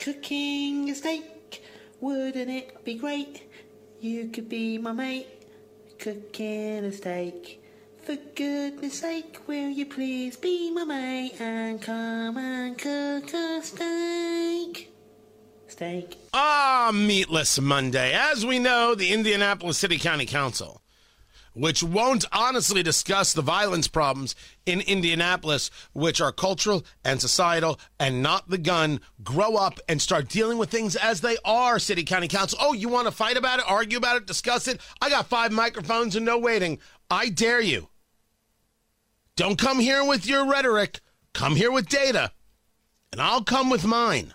Cooking a steak, wouldn't it be great? You could be my mate, cooking a steak. For goodness sake, will you please be my mate and come and cook a steak? Steak. Ah, Meatless Monday. As we know, the Indianapolis City County Council, which won't honestly discuss the violence problems in Indianapolis, which are cultural and societal and not the gun, grow up and start dealing with things as they are, City County Council. Oh, you want to fight about it, argue about it, discuss it? I got five microphones and no waiting. I dare you. Don't come here with your rhetoric. Come here with data, and I'll come with mine.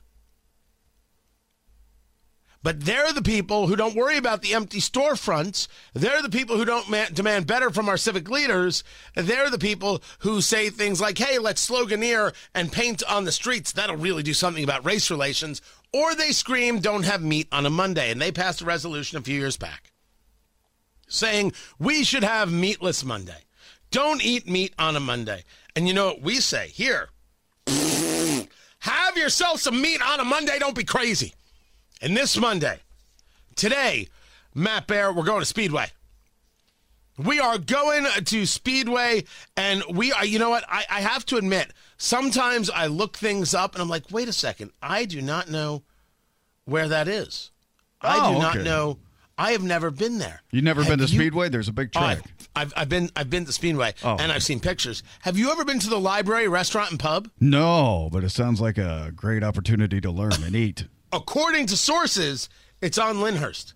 But they're the people who don't worry about the empty storefronts. They're the people who don't man- demand better from our civic leaders. They're the people who say things like, hey, let's sloganeer and paint on the streets. That'll really do something about race relations. Or they scream, don't have meat on a Monday. And they passed a resolution a few years back saying we should have meatless Monday. Don't eat meat on a Monday. And you know what we say here? Have yourself some meat on a Monday. Don't be crazy. And this Monday, today, Matt Bear, we're going to Speedway. We are going to Speedway, and we are, you know what? I, I have to admit, sometimes I look things up and I'm like, wait a second, I do not know where that is. I Oh, do not okay. know. I have never been there. You've never been to you- Speedway? There's a big oh, track. I've, I've, I've been I've been to Speedway Oh, and. I've seen pictures. Have you ever been to the library, restaurant, and pub? no, but it sounds like a great opportunity to learn and eat. According to sources, it's on Lynhurst.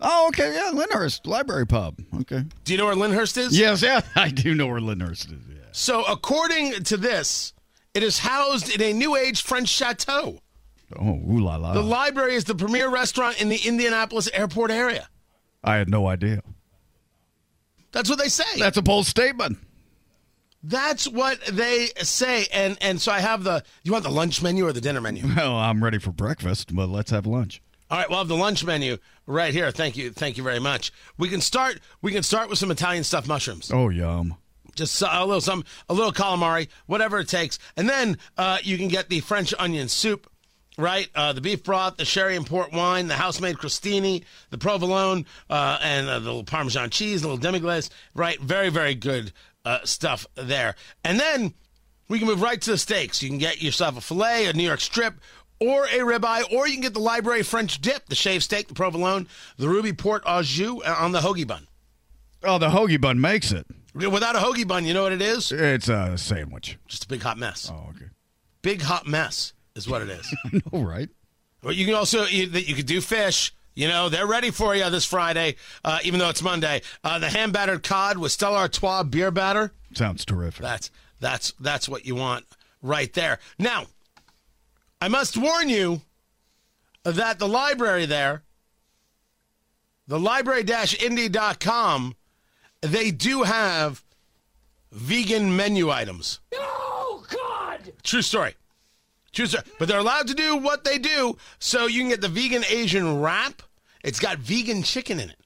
Oh, okay. Yeah, Lynhurst Library Pub. Okay. Do you know where Lynhurst is? Yes, yeah, I do know where Lynhurst is. Yeah. So according to this, it is housed in a new age French chateau. Oh, ooh la la. The library is the premier restaurant in the Indianapolis airport area. I had no idea. That's what they say. That's a bold statement. That's what they say. And and so I have the you want the lunch menu or the dinner menu? Well, I'm ready for breakfast, but let's have lunch. All right, we'll have the lunch menu right here. Thank you. Thank you very much. We can start we can start with some Italian stuffed mushrooms. Oh, yum. just a little some a little calamari, whatever it takes, and then uh, you can get the French onion soup, right? Uh, the beef broth, the sherry and port wine, the house-made crostini, the provolone, uh, and uh, the little Parmesan cheese, a little demi-glace, right? Very very good uh, stuff there, and then we can move right to the steaks. You can get yourself a fillet, a New York strip. Or a ribeye, or you can get the library French dip, the shaved steak, the provolone, the ruby port au jus uh, on the hoagie bun. Oh, the hoagie bun makes it. Without a hoagie bun, you know what it is? It's a sandwich. Just a big hot mess. Oh, okay. Big hot mess is what it is. All right. But you can also you, that you could do fish. You know they're ready for you this Friday, uh, even though it's Monday. Uh, the hand battered cod with Stella Artois beer batter. Sounds terrific. That's that's that's what you want right there. Now, I must warn you that the library there, the library-indy.com, they do have vegan menu items. Oh, God! True story. Story. But they're allowed to do what they do, so you can get the vegan Asian wrap. It's got vegan chicken in it,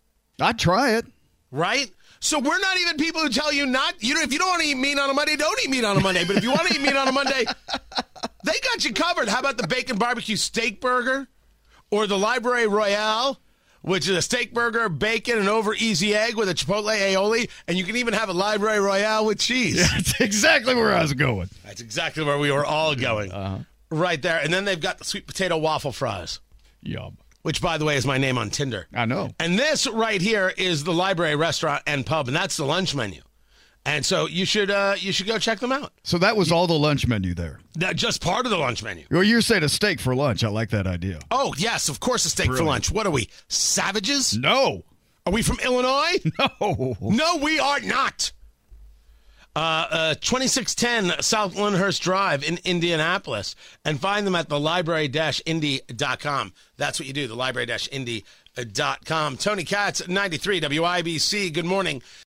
I'd try it. right? So we're not even people who tell you not. You know, if you don't want to eat meat on a Monday, don't eat meat on a Monday. But if you want to eat meat on a Monday, they got you covered. How about the bacon barbecue steak burger, or the Library Royale? Which is a steak burger, bacon, and over easy egg with a chipotle aioli, and you can even have a library royale with cheese. That's exactly where I was going. That's exactly where we were all going. Uh-huh. Right there. And then they've got the sweet potato waffle fries, Yum. which, by the way, is my name on Tinder. I know. And this right here is the library, restaurant, and pub, and that's the lunch menu. And so you should uh, you should go check them out. So that was all the lunch menu there. That just part of the lunch menu. Well, you're saying a steak for lunch. I like that idea. Oh yes, of course, a steak for lunch. What are we, savages? No. Are we from Illinois? No. No, we are not. Uh, uh, 2610 South Lynhurst Drive in Indianapolis, and find them at the library-indy.com. That's what you do, the library-indy.com. Tony Katz, 93 WIBC. Good morning.